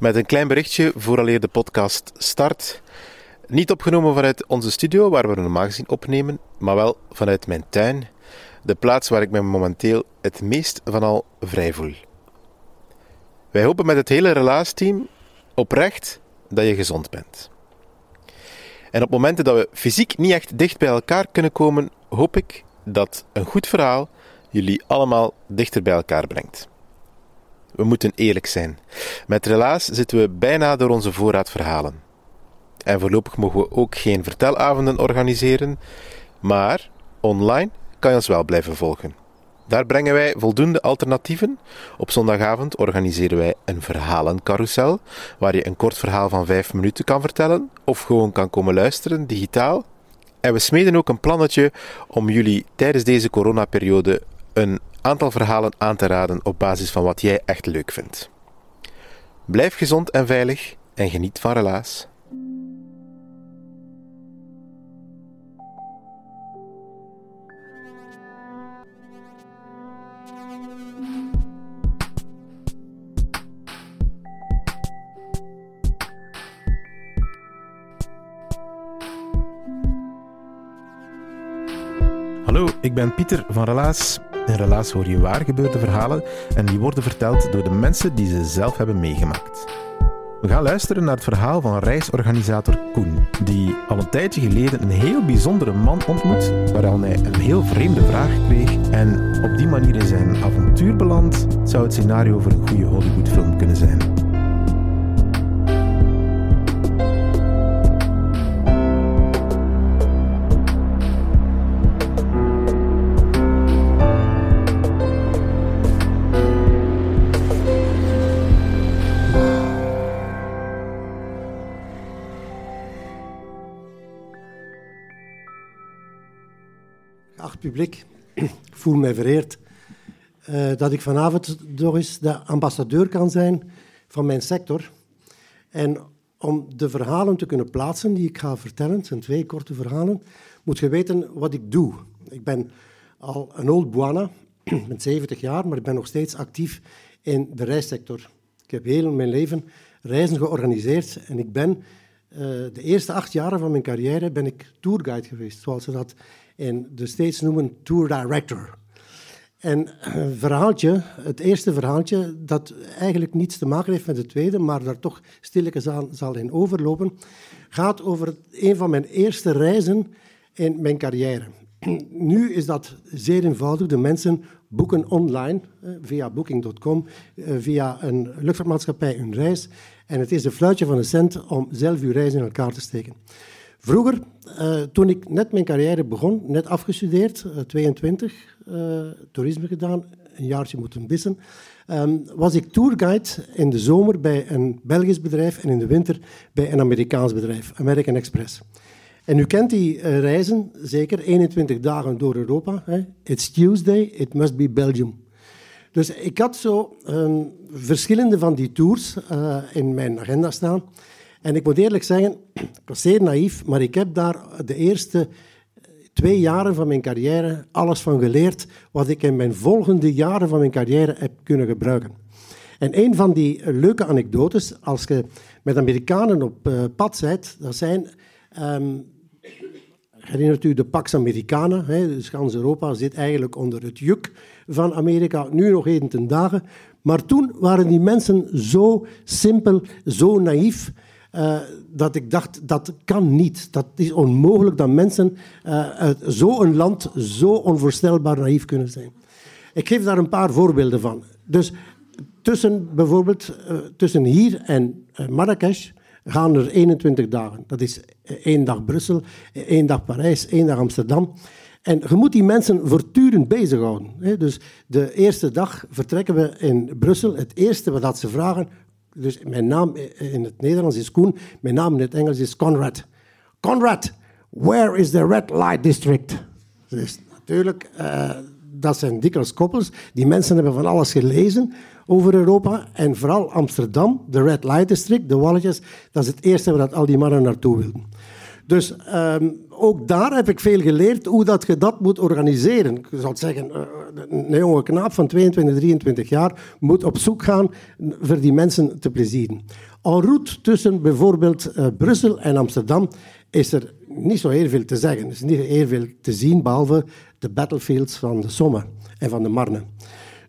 Met een klein berichtje vooraleer de podcast start. Niet opgenomen vanuit onze studio, waar we normaal gezien opnemen, maar wel vanuit mijn tuin. De plaats waar ik me momenteel het meest van al vrij voel. Wij hopen met het hele Relaas-team oprecht dat je gezond bent. En op momenten dat we fysiek niet echt dicht bij elkaar kunnen komen, hoop ik dat een goed verhaal jullie allemaal dichter bij elkaar brengt. We moeten eerlijk zijn. Met Relaas zitten we bijna door onze voorraad verhalen. En voorlopig mogen we ook geen vertelavonden organiseren, maar online kan je ons wel blijven volgen. Daar brengen wij voldoende alternatieven. Op zondagavond organiseren wij een verhalencarousel, waar je een kort verhaal van vijf minuten kan vertellen, of gewoon kan komen luisteren, digitaal. En we smeden ook een plannetje om jullie tijdens deze coronaperiode een aantal verhalen aan te raden op basis van wat jij echt leuk vindt. Blijf gezond en veilig en geniet van relaas. Hallo, ik ben Pieter van Relaas. In Relaas hoor je waar gebeurde verhalen en die worden verteld door de mensen die ze zelf hebben meegemaakt. We gaan luisteren naar het verhaal van reisorganisator Koen, die al een tijdje geleden een heel bijzondere man ontmoet, waaraan hij een heel vreemde vraag kreeg en op die manier in zijn avontuur belandt, zou het scenario voor een goede Hollywoodfilm kunnen zijn. Geacht publiek, ik voel mij vereerd uh, dat ik vanavond nog eens de ambassadeur kan zijn van mijn sector. En om de verhalen te kunnen plaatsen die ik ga vertellen, zijn twee korte verhalen, moet je weten wat ik doe. Ik ben al een old buana, ik ben 70 jaar, maar ik ben nog steeds actief in de reissector. Ik heb heel mijn leven reizen georganiseerd en ik ben uh, de eerste acht jaren van mijn carrière ben ik tourguide geweest, zoals ze dat in de States noemen tour director. En een verhaaltje, het eerste verhaaltje, dat eigenlijk niets te maken heeft met het tweede, maar daar toch stilletjes aan zal in overlopen, gaat over een van mijn eerste reizen in mijn carrière. Nu is dat zeer eenvoudig. De mensen boeken online, via booking.com, via een luchtvaartmaatschappij hun reis. En het is een fluitje van een cent om zelf uw reis in elkaar te steken. Vroeger, uh, toen ik net mijn carrière begon, net afgestudeerd, uh, 22, uh, toerisme gedaan, een jaartje moeten bissen, um, was ik tourguide in de zomer bij een Belgisch bedrijf en in de winter bij een Amerikaans bedrijf, American Express. En u kent die reizen, zeker 21 dagen door Europa. Hè? It's Tuesday, it must be Belgium. Dus ik had zo um, verschillende van die tours in mijn agenda staan. En ik moet eerlijk zeggen, ik was zeer naïef, maar ik heb daar de eerste twee jaren van mijn carrière alles van geleerd wat ik in mijn volgende jaren van mijn carrière heb kunnen gebruiken. En een van die leuke anekdotes, als je met Amerikanen op uh, pad bent, dat zijn... Um, herinnert u de Pax Americana? Hè? Dus gans Europa zit eigenlijk onder het juk van Amerika, nu nog heden ten dagen. Maar toen waren die mensen zo simpel, zo naïef... Uh, dat ik dacht, dat kan niet. Dat is onmogelijk dat mensen uh, uit zo'n land zo onvoorstelbaar naïef kunnen zijn. Ik geef daar een paar voorbeelden van. Dus tussen bijvoorbeeld uh, tussen hier en Marrakesh gaan er 21 dagen. Dat is één dag Brussel, één dag Parijs, één dag Amsterdam. En je moet die mensen voortdurend bezighouden. Dus de eerste dag vertrekken we in Brussel. Het eerste wat ze vragen, dus mijn naam in het Nederlands is Koen, mijn naam in het Engels is Conrad. Conrad, where is the red light district? Dus natuurlijk, uh, dat zijn dikwijls koppels. Die mensen hebben van alles gelezen over Europa. En vooral Amsterdam, de red light district, de walletjes, dat is het eerste waar al die mannen naartoe wilden. Dus um, ook daar heb ik veel geleerd hoe dat je dat moet organiseren. Ik zou zeggen, uh, een jonge knaap van 22, 23 jaar moet op zoek gaan voor die mensen te plezieren. En route tussen bijvoorbeeld uh, Brussel en Amsterdam is er niet zo heel veel te zeggen. Er is niet heel veel te zien, behalve de battlefields van de Somme en van de Marne.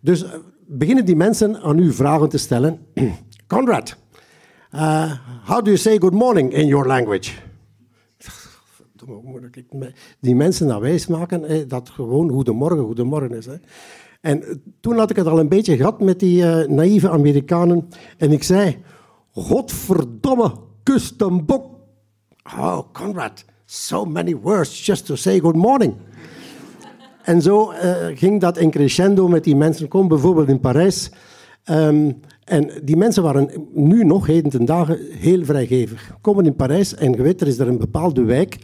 Dus uh, beginnen die mensen aan u vragen te stellen. Conrad, uh, how do you say good morning in your language? Die mensen naar wijs maken hè, dat gewoon goedemorgen, goedemorgen is. Hè. En toen had ik het al een beetje gehad met die uh, naïeve Amerikanen. En ik zei, godverdomme, kust een bok. Oh, Conrad, so many words just to say good morning. en zo uh, ging dat in crescendo met die mensen. Kom bijvoorbeeld in Parijs. Um, en die mensen waren nu nog, heden ten dagen, heel vrijgevig. Komen in Parijs en je weet, er is er een bepaalde wijk,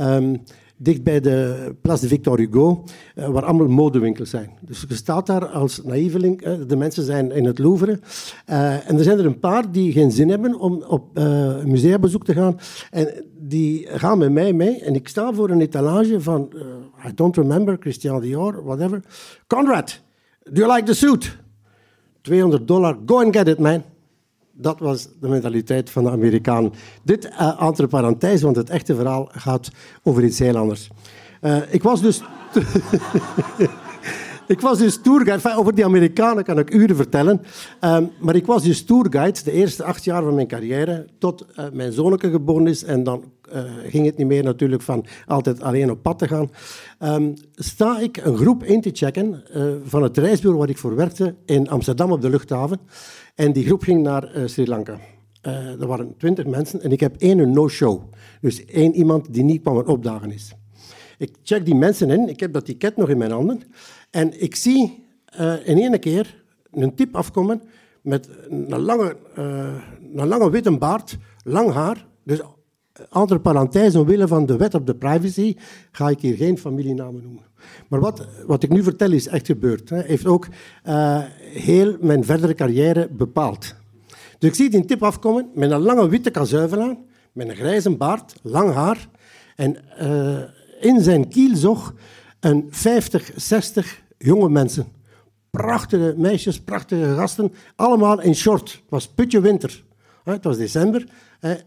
um, dicht bij de Place de Victor Hugo, uh, waar allemaal modewinkels zijn. Dus je staat daar als naïveling, uh, de mensen zijn in het Louvre. Uh, en er zijn er een paar die geen zin hebben om op museabezoek te gaan. En die gaan met mij mee. En ik sta voor een etalage van, I don't remember, Christian Dior, whatever. Conrad, do you like the suit? 200 dollar, go and get it, man. Dat was de mentaliteit van de Amerikanen. Dit uh, entre parenthèse, want het echte verhaal gaat over iets heel anders. Uh, ik was dus... ik was dus tourguide. Over die Amerikanen kan ik uren vertellen. Um, maar ik was dus tourguide de eerste acht jaar van mijn carrière, tot uh, mijn zonneke geboren is. En dan uh, ging het niet meer natuurlijk van altijd alleen op pad te gaan. Um, sta ik een groep in te checken uh, van het reisbureau waar ik voor werkte in Amsterdam op de luchthaven. En die groep ging naar Sri Lanka. er waren twintig mensen en ik heb één no-show. Dus één iemand die niet kwam opdagen is. Ik check die mensen in, ik heb dat ticket nog in mijn handen. En ik zie uh, in één keer een tip afkomen met een lange, uh, een lange witte baard, lang haar. Dus entre parenthèses, omwille van de wet op de privacy, ga ik hier geen familienamen noemen. Maar wat, wat ik nu vertel is echt gebeurd. Hij heeft ook heel mijn verdere carrière bepaald. Dus ik zie die tip afkomen met een lange witte kazuivel aan, met een grijze baard, lang haar. En in zijn kielzog een 50, 60 jonge mensen. Prachtige meisjes, prachtige gasten, allemaal in short. Het was putje winter. Het was december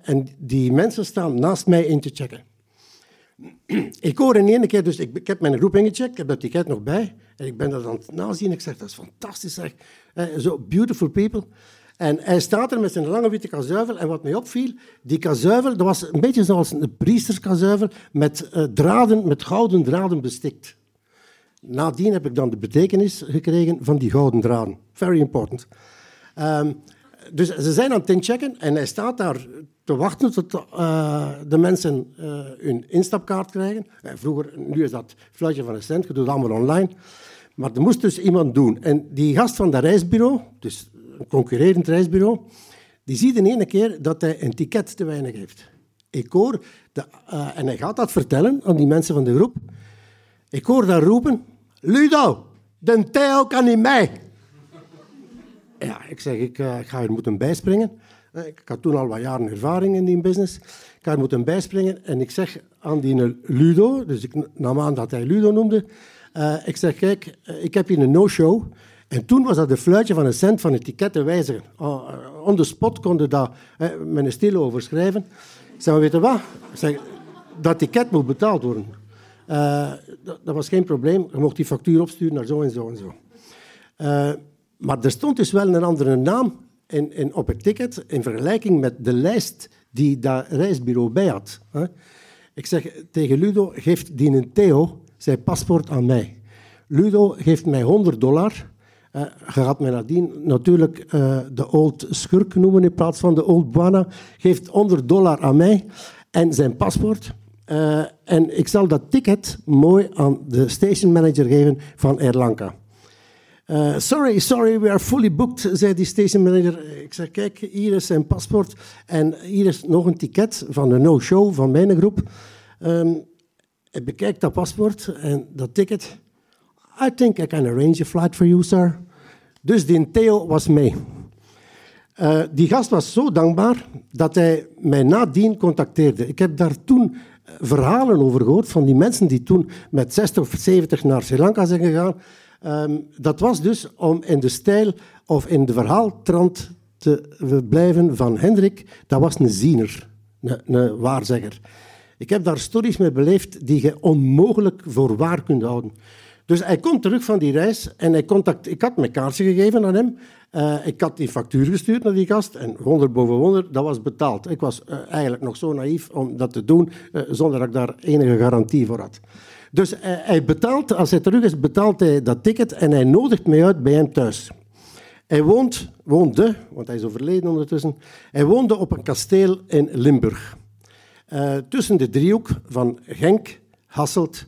en die mensen staan naast mij in te checken. Ik hoor in één keer, dus ik, heb mijn groep ingecheckt, ik heb dat ticket nog bij en ik ben dat aan het nazien. Ik zeg, dat is fantastisch. Zo beautiful people. En hij staat er met zijn lange witte kazuivel. En wat mij opviel, die kazuivel, dat was een beetje zoals een priesterskazuivel met uh, draden, met gouden draden bestikt. Nadien heb ik dan de betekenis gekregen van die gouden draden. Very important. Um, dus ze zijn aan het inchecken en hij staat daar te wachten tot uh, de mensen uh, hun instapkaart krijgen. vroeger, nu is dat fluitje van een cent, je doet het allemaal online. Maar er moest dus iemand doen. En die gast van dat reisbureau, dus concurrerend reisbureau, die ziet in ene keer dat hij een ticket te weinig heeft. Ik hoor, de, uh, en hij gaat dat vertellen aan die mensen van de groep. Ik hoor daar roepen, Ludo, de Theo kan niet mee. Ja, ik zeg, ik, uh, ik ga er moeten bijspringen. Uh, ik had toen al wat jaren ervaring in die business. Ik ga er moeten bijspringen en ik zeg aan die Ludo, dus ik nam aan dat hij Ludo noemde, ik zeg, kijk, ik heb hier een no-show. En toen was dat de fluitje van een cent van te wijzigen. Oh, on the spot konden dat met een stilo overschrijven. Ik maar weet wat? Zeg, dat ticket moet betaald worden. Uh, dat, was geen probleem. Je mocht die factuur opsturen naar zo en zo en zo. Uh, maar er stond dus wel een andere naam in, in, op het ticket in vergelijking met de lijst die dat reisbureau bij had. Hè. Ik zeg tegen Ludo, geeft die een Theo zijn paspoort aan mij. Ludo geeft mij 100 dollar Uh, je gaat mij nadien natuurlijk uh, de old schurk noemen in plaats van de old buana. Geeft 100 dollar aan mij en zijn paspoort. Uh, en ik zal dat ticket mooi aan de station manager geven van Air Lanka. Uh, sorry, sorry, we are fully booked, zei die station manager. Ik zeg, kijk, hier is zijn paspoort en hier is nog een ticket van de no-show van mijn groep. Um, ik bekijk dat paspoort en dat ticket. I think I can arrange a flight for you, sir. Dus die Theo was mee. Uh, die gast was zo dankbaar dat hij mij nadien contacteerde. Ik heb daar toen verhalen over gehoord van die mensen die toen met 60 of 70 naar Sri Lanka zijn gegaan. Um, dat was dus om in de stijl of in de verhaaltrand te blijven van Hendrik. Dat was een ziener, een, een waarzegger. Ik heb daar stories mee beleefd die je onmogelijk voor waar kunt houden. Dus hij komt terug van die reis en hij contact, ik had mijn kaartje gegeven aan hem. Uh, ik had die factuur gestuurd naar die gast en wonder boven wonder, dat was betaald. Ik was uh, eigenlijk nog zo naïef om dat te doen uh, zonder dat ik daar enige garantie voor had. Dus hij betaalt, als hij terug is, betaalt hij dat ticket en hij nodigt mij uit bij hem thuis. Hij woont, woonde, want hij is overleden ondertussen, hij woonde op een kasteel in Limburg. tussen de driehoek van Genk, Hasselt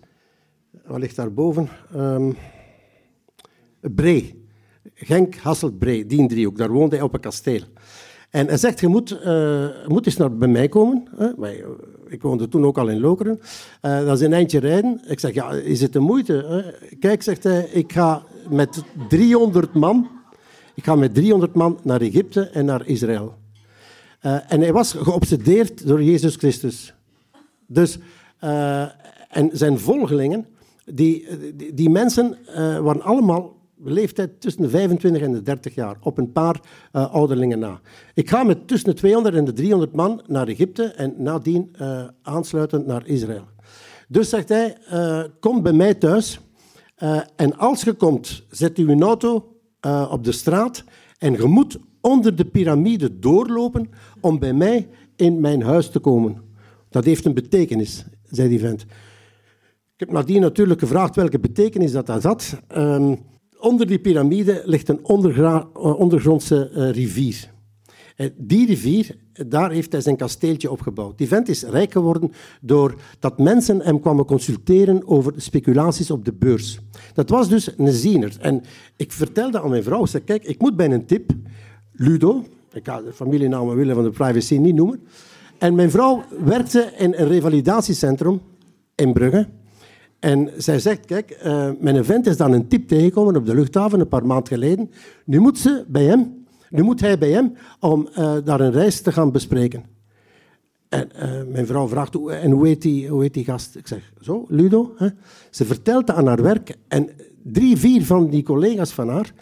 wat ligt daarboven? Um, Bree. Genk, Hasselt, Bree, die driehoek. Daar woonde hij op een kasteel. En hij zegt, je moet, uh, moet eens naar bij mij komen. Hè? Ik woonde toen ook al in Lokeren. Uh, dat is een eindje rijden. Ik zeg, ja, is het de moeite? Kijk, zegt hij, ik ga met 300 man... Ik ga met 300 man naar Egypte en naar Israël. En hij was geobsedeerd door Jezus Christus. Dus, en zijn volgelingen die, die, mensen uh, waren allemaal leeftijd tussen de 25 en de 30 jaar, op een paar uh, ouderlingen na. Ik ga met tussen de 200 en de 300 man naar Egypte en nadien uh, aansluitend naar Israël. Dus zegt hij, kom bij mij thuis en als je komt, zet u een auto op de straat en je moet onder de piramide doorlopen om bij mij in mijn huis te komen. Dat heeft een betekenis, zei die vent. Ik heb nadien natuurlijk gevraagd welke betekenis dat, dat had. Um, onder die piramide ligt een ondergrondse uh, rivier. En die rivier, daar heeft hij zijn kasteeltje opgebouwd. Die vent is rijk geworden doordat mensen hem kwamen consulteren over speculaties op de beurs. Dat was dus een ziener. En ik vertelde aan mijn vrouw, zei, kijk, ik moet bij een tip, Ludo, ik ga de familienaam willen van de privacy niet noemen, en mijn vrouw werkte in een revalidatiecentrum in Brugge. En zij zegt, kijk, uh, mijn vent is dan een tip tegengekomen op de luchthaven een paar maanden geleden. Nu moet, ze bij hem, nu moet hij bij hem om uh, daar een reis te gaan bespreken. En uh, mijn vrouw vraagt, en hoe heet, die, hoe heet die gast? Ik zeg, zo, Ludo. Hè? Ze vertelt aan haar werk. En drie, vier van die collega's van haar,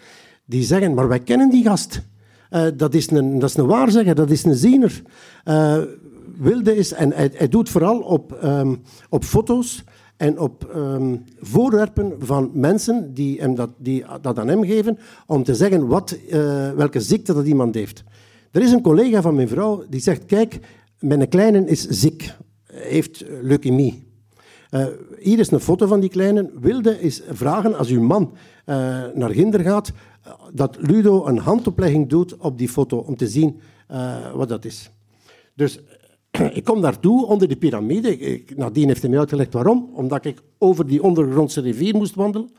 die zeggen, maar wij kennen die gast. dat, is een, dat is een waarzegger, dat is een ziener. wilde is, en hij, hij doet vooral op, um, op foto's en op um, voorwerpen van mensen die, hem dat, die dat aan hem geven, om te zeggen wat, uh, welke ziekte dat iemand heeft. Er is een collega van mijn vrouw die zegt, kijk, mijn kleine is ziek, heeft leukemie. Uh, hier is een foto van die kleine. Wilde is vragen, als uw man uh, naar Ginder gaat, dat Ludo een handoplegging doet op die foto, om te zien wat dat is. Dus ik kom daartoe onder de piramide. Nadien heeft hij mij uitgelegd waarom. Omdat ik over die ondergrondse rivier moest wandelen.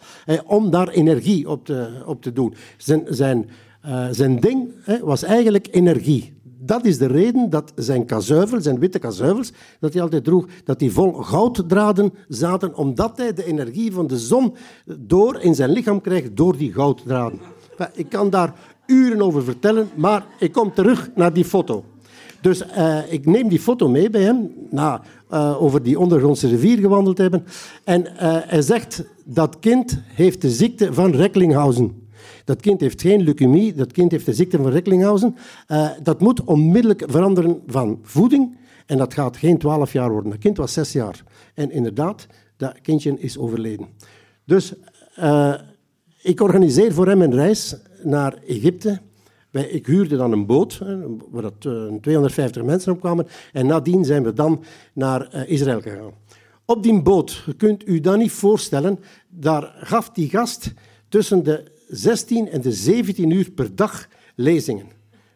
om daar energie op te, op te doen. Zijn, zijn, uh, zijn ding was eigenlijk energie. Dat is de reden dat zijn kazuivel, zijn witte kazuivels, dat hij altijd droeg, dat die vol gouddraden zaten, omdat hij de energie van de zon door in zijn lichaam krijgt door die gouddraden. Ik kan daar uren over vertellen, maar ik kom terug naar die foto. Dus uh, ik neem die foto mee bij hem, na uh, over die ondergrondse rivier gewandeld hebben. En uh, hij zegt, dat kind heeft de ziekte van Recklinghausen. Dat kind heeft geen leukemie, dat kind heeft de ziekte van Recklinghausen. dat moet onmiddellijk veranderen van voeding. En dat gaat geen twaalf jaar worden. Dat kind was zes jaar. En inderdaad, dat kindje is overleden. Dus ik organiseer voor hem een reis naar Egypte ik huurde dan een boot, waar dat, 250 eh, mensen op kwamen. En nadien zijn we dan naar uh, Israël gegaan. Op die boot, je kunt u dat niet voorstellen, daar gaf die gast tussen de 16 en de 17 uur per dag lezingen.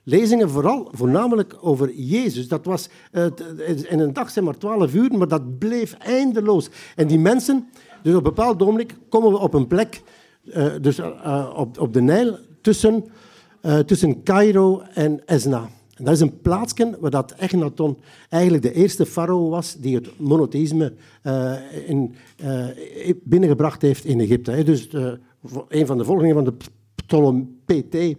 Lezingen vooral, voornamelijk over Jezus. Dat was, uh, in een dag zijn maar 12 uur, maar dat bleef eindeloos. En die mensen, dus op een bepaald ogenblik komen we op een plek, dus op, op de Nijl, tussen, tussen Cairo en Esna. En dat is een plaatsje waar dat Echnaton eigenlijk de eerste farao was die het monotheïsme uh, in, uh, binnengebracht heeft in Egypte. Dus een van de volgelingen van de PT.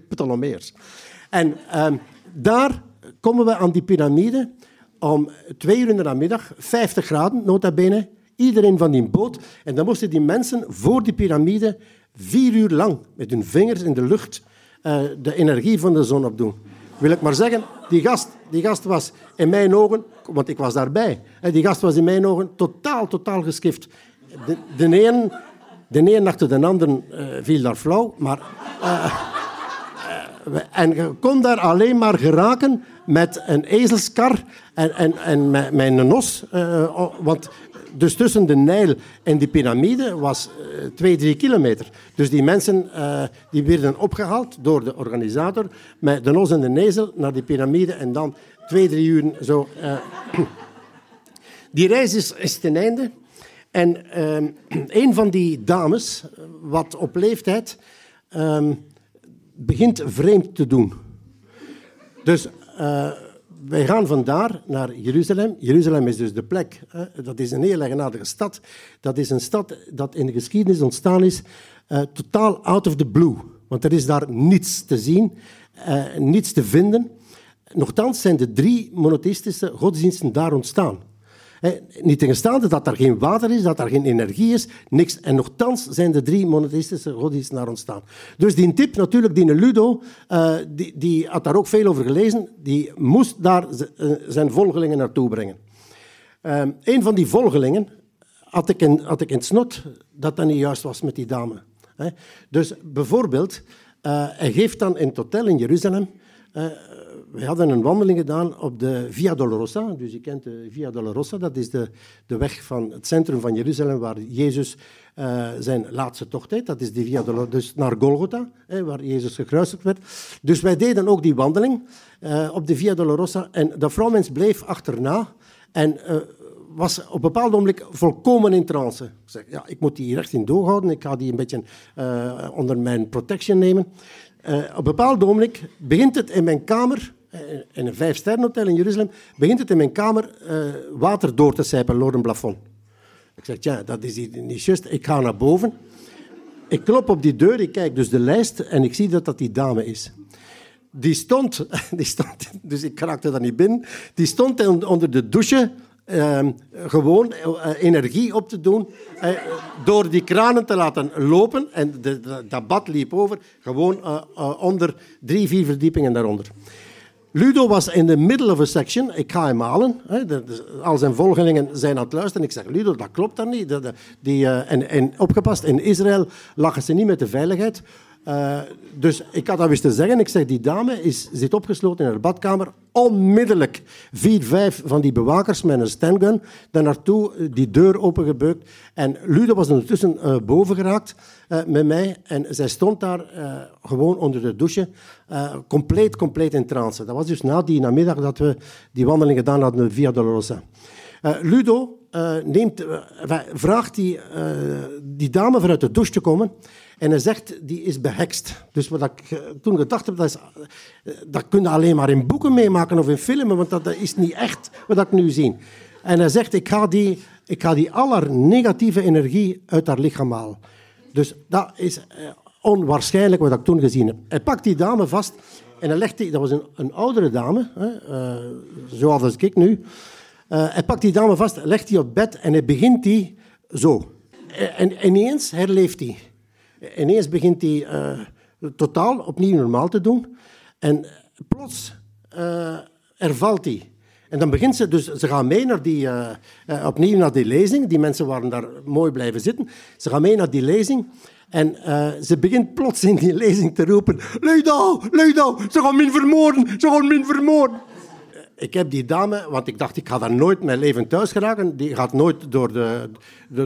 En ehm, daar komen we aan die piramide om twee uur in de namiddag, 50 graden, nota bene, iedereen van die boot. En dan moesten die mensen voor die piramide vier uur lang met hun vingers in de lucht de energie van de zon opdoen wil ik maar zeggen, die gast, die gast was in mijn ogen, want ik was daarbij, die gast was in mijn ogen totaal, totaal geskift. De, de een, de een achter de ander uh, viel daar flauw, maar... Uh, en je kon daar alleen maar geraken met een ezelskar en, en, en met, een nos. Want dus tussen de Nijl en die piramide was uh, twee, drie kilometer. Dus die mensen uh, die werden opgehaald door de organisator met de nos en de nezel naar die piramide en dan twee, drie uur zo. Uh, die reis is, is ten einde. En een van die dames, wat op leeftijd, um, begint vreemd te doen. Dus wij gaan vandaar naar Jeruzalem. Jeruzalem is dus de plek. Hè. Dat is een heel eigenaardige stad. Dat is een stad dat in de geschiedenis ontstaan is uh, totaal out of the blue. Want er is daar niets te zien, uh, niets te vinden. Nochtans zijn de drie monotheïstische godsdiensten daar ontstaan. He, niet tegenstaande dat er geen water is, dat er geen energie is, niks. En nogthans zijn de drie monotheïstische godsdiensten daar ontstaan. Dus die tip, natuurlijk, die Ludo, uh, die, die, had daar ook veel over gelezen, die moest daar eh, zijn volgelingen naartoe brengen. Uh, een van die volgelingen had ik, in, had ik in het snot dat dat niet juist was met die dame. Dus bijvoorbeeld, hij geeft dan in het hotel in Jeruzalem we hadden een wandeling gedaan op de Via Dolorosa. Dus je kent de Via Dolorosa, dat is de, de weg van het centrum van Jeruzalem waar Jezus uh, zijn laatste tocht deed. Dat is de Via Dolorosa, dus naar Golgotha, hè, waar Jezus gekruisigd werd. Dus wij deden ook die wandeling uh, op de Via Dolorosa. En dat vrouwmens bleef achterna en uh, was op een bepaald moment volkomen in trance. Ik zeg, ja, ik moet die recht in doorhouden. Ik ga die een beetje onder mijn protection nemen. Op een bepaald ogenblik begint het in mijn kamer eh, in een vijfsterrenhotel in Jeruzalem, begint het in mijn kamer uh, water door te sijpen door een plafond. Ik zeg, ja, dat is niet juist. Ik ga naar boven. Ik klop op die deur, ik kijk dus de lijst en ik zie dat dat die dame is. Die stond, die stond dus ik raakte daar niet binnen, die stond onder de douche gewoon uh, energie op te doen uh, door die kranen te laten lopen. En de, de, dat liep over, gewoon onder drie, vier verdiepingen daaronder. Ludo was in de middle of a section. Ik ga hem halen. Al zijn volgelingen zijn aan het luisteren. Ik zeg, Ludo, dat klopt dan niet. Die, en, en opgepast, in Israël lachen ze niet met de veiligheid. Uh, dus ik had dat wist te zeggen. Ik zeg, die dame is, zit opgesloten in haar badkamer. Onmiddellijk vier, vijf van die bewakers met een standgun daar naartoe, eh, die deur opengebeukt. En Ludo was ondertussen uh, boven geraakt met mij. En zij stond daar gewoon onder de douche, compleet, compleet in trance. Dat was dus na die namiddag dat we die wandeling gedaan hadden via Dolorosa. Ludo neemt, vraagt die, die dame vanuit de douche te komen. En hij zegt, die is behekst. Dus wat ik eh, toen gedacht heb, dat, is, eh, dat kun je alleen maar in boeken meemaken of in filmen, want dat is niet echt wat ik nu zie. En hij zegt, ik ga die, ik ga die aller negatieve energie uit haar lichaam halen. Dus dat is eh, onwaarschijnlijk wat ik toen gezien heb. Hij pakt die dame vast en hij legt die, dat was een, een oudere dame, hè, zoals ik nu. Uh, hij pakt die dame vast, legt die op bed en hij begint die zo. En ineens herleeft hij ineens begint hij uh, totaal opnieuw normaal te doen. En plots uh, ervalt hij. En dan begint ze, dus ze gaan mee naar die, opnieuw naar die lezing. Die mensen waren daar mooi blijven zitten. Ze gaan mee naar die lezing. En ze begint plots in die lezing te roepen: Luido, Luido, ze gaan me vermoorden, ze gaan me vermoorden. Ik heb die dame, want ik dacht, ik ga daar nooit mijn leven thuis geraken. Die gaat nooit door de,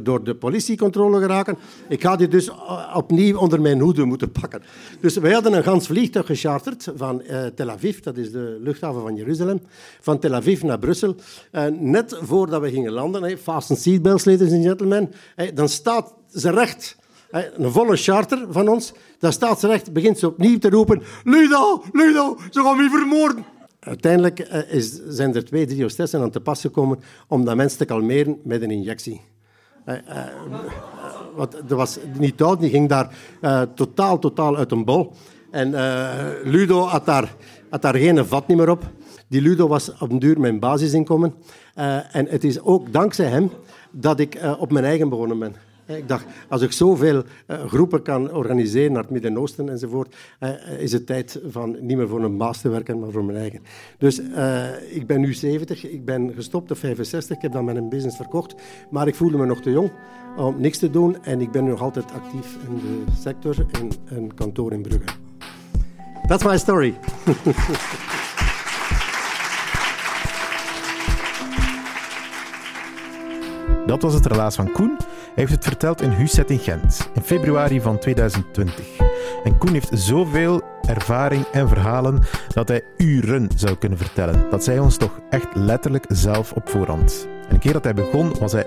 door de politiecontrole geraken. Ik ga die dus eh, opnieuw onder mijn hoede moeten pakken. Dus wij hadden een gans vliegtuig gecharterd van uh, Tel Aviv, dat is de luchthaven van Jeruzalem, van Tel Aviv naar Brussel. Uh, net voordat we gingen landen, hey, fasten seatbelts, ladies and gentlemen, dan staat ze recht een volle charter van ons. Dat staatsrecht begint ze opnieuw te roepen: Ludo, Ludo, ze gaan me vermoorden. Uiteindelijk eh, is, zijn er twee, drie hostessen aan te pas gekomen om dat mensen te kalmeren met een injectie. Uh, wat, er was niet oud, die ging daar totaal, totaal uit een bol. En Ludo had daar, had daar geen vat meer op. Die Ludo was op een duur mijn basisinkomen. en het is ook dankzij hem dat ik op mijn eigen begonnen ben. Ik dacht, als ik zoveel uh, groepen kan organiseren naar het Midden-Oosten enzovoort, uh, is het tijd van niet meer voor een baas te werken, maar voor mijn eigen. Dus ik ben nu 70, ik ben gestopt op 65, ik heb dan mijn business verkocht, maar ik voelde me nog te jong om niks te doen en ik ben nog altijd actief in de sector in een kantoor in Brugge. That's my story. Dat was het relaas van Koen heeft het verteld in Huset in Gent in februari van 2020. En Koen heeft zoveel ervaring en verhalen dat hij uren zou kunnen vertellen. Dat zei ons toch echt letterlijk zelf op voorhand. En een keer dat hij begon, was hij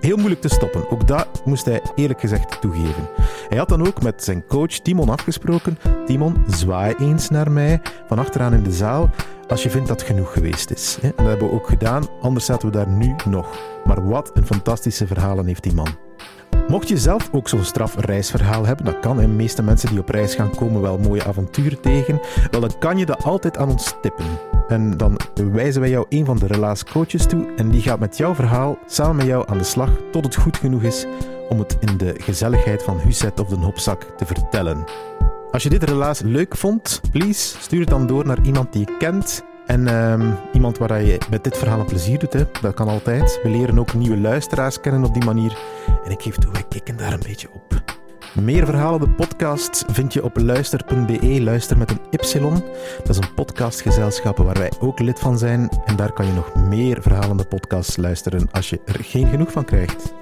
heel moeilijk te stoppen. Ook dat moest hij eerlijk gezegd toegeven. Hij had dan ook met zijn coach Timon afgesproken: Timon, zwaai eens naar mij van achteraan in de zaal als je vindt dat genoeg geweest is. En dat hebben we ook gedaan, anders zaten we daar nu nog. Maar wat een fantastische verhalen heeft die man. Mocht je zelf ook zo'n straf reisverhaal hebben, dat kan. De meeste mensen die op reis gaan komen wel mooie avonturen tegen. Wel, dan kan je dat altijd aan ons tippen. En dan wijzen wij jou een van de relaascoaches toe en die gaat met jouw verhaal samen met jou aan de slag tot het goed genoeg is om het in de gezelligheid van Huset of de Hopzak te vertellen. Als je dit relaas leuk vond, please stuur het dan door naar iemand die je kent en um, iemand waar je met dit verhaal een plezier doet, hè. dat kan altijd. We leren ook nieuwe luisteraars kennen op die manier. En ik geef toe, wij kikken daar een beetje op. Meer verhalen, de podcast, vind je op luister.be, luister met een Y. Dat is een podcastgezelschap waar wij ook lid van zijn. En daar kan je nog meer verhalende podcasts luisteren als je er geen genoeg van krijgt.